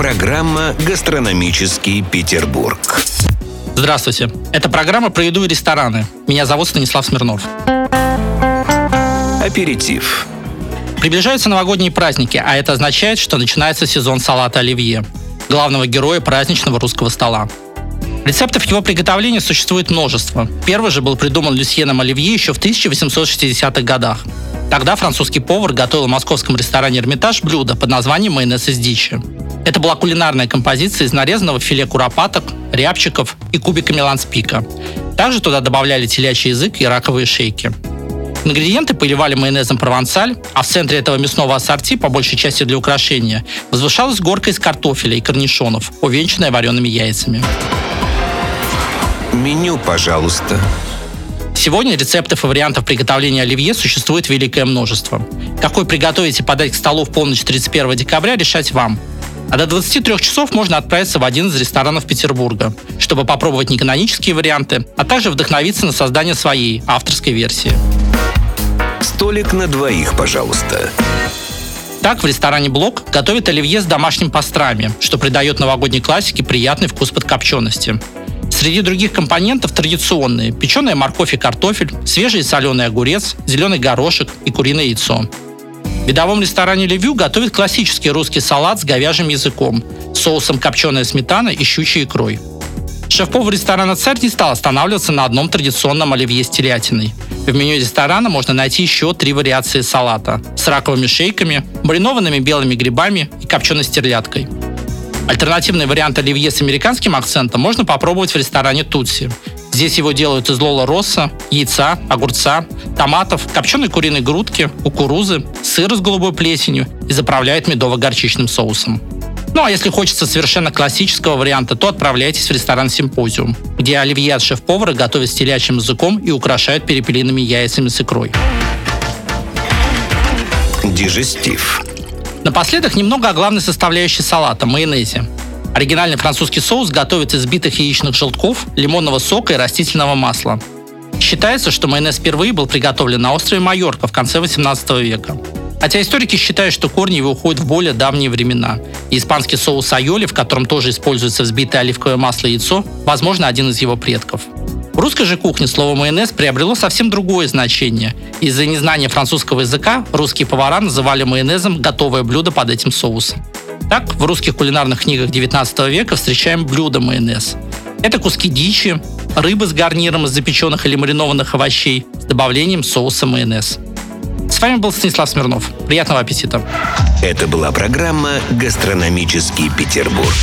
Программа «Гастрономический Петербург». Здравствуйте. Это программа про еду и рестораны. Меня зовут Станислав Смирнов. Аперитив. Приближаются новогодние праздники, а это означает, что начинается сезон салата оливье, главного героя праздничного русского стола. Рецептов его приготовления существует множество. Первый же был придуман Люсьеном Оливье еще в 1860-х годах. Тогда французский повар готовил в московском ресторане «Эрмитаж» блюдо под названием «майонез из дичи». Это была кулинарная композиция из нарезанного филе куропаток, рябчиков и кубиками ланспика. Также туда добавляли телячий язык и раковые шейки. Ингредиенты поливали майонезом провансаль, а в центре этого мясного ассорти, по большей части для украшения, возвышалась горка из картофеля и корнишонов, увенчанная вареными яйцами. Меню, пожалуйста. Сегодня рецептов и вариантов приготовления оливье существует великое множество. Какой приготовить и подать к столу в полночь 31 декабря, решать вам. А до 23 часов можно отправиться в один из ресторанов Петербурга, чтобы попробовать неканонические варианты, а также вдохновиться на создание своей авторской версии. Столик на двоих, пожалуйста. Так в ресторане «Блок» готовят оливье с домашним пастрами, что придает новогодней классике приятный вкус подкопченности. Среди других компонентов традиционные – печеная морковь и картофель, свежий и соленый огурец, зеленый горошек и куриное яйцо. Видовом ресторане «Левю» готовят классический русский салат с говяжьим языком, соусом копченая сметана и щучьей икрой. Шеф-повар ресторана «Царь» не стал останавливаться на одном традиционном оливье с телятиной. В меню ресторана можно найти еще три вариации салата с раковыми шейками, маринованными белыми грибами и копченой стерляткой. Альтернативный вариант оливье с американским акцентом можно попробовать в ресторане «Тутси». Здесь его делают из лола росса, яйца, огурца, томатов, копченой куриной грудки, кукурузы, сыра с голубой плесенью и заправляют медово-горчичным соусом. Ну а если хочется совершенно классического варианта, то отправляйтесь в ресторан «Симпозиум», где оливье от шеф-повара готовят с телячьим языком и украшают перепелиными яйцами с икрой. Дижестив. Напоследок немного о главной составляющей салата – майонезе. Оригинальный французский соус готовится из битых яичных желтков, лимонного сока и растительного масла. Считается, что майонез впервые был приготовлен на острове Майорка в конце 18 века. Хотя историки считают, что корни его уходят в более давние времена. Испанский соус айоли, в котором тоже используется взбитое оливковое масло и яйцо, возможно, один из его предков. В русской же кухне слово майонез приобрело совсем другое значение. Из-за незнания французского языка русские повара называли майонезом готовое блюдо под этим соусом. Так, в русских кулинарных книгах 19 века встречаем блюдо майонез. Это куски дичи, рыбы с гарниром из запеченных или маринованных овощей с добавлением соуса майонез. С вами был Станислав Смирнов. Приятного аппетита. Это была программа «Гастрономический Петербург».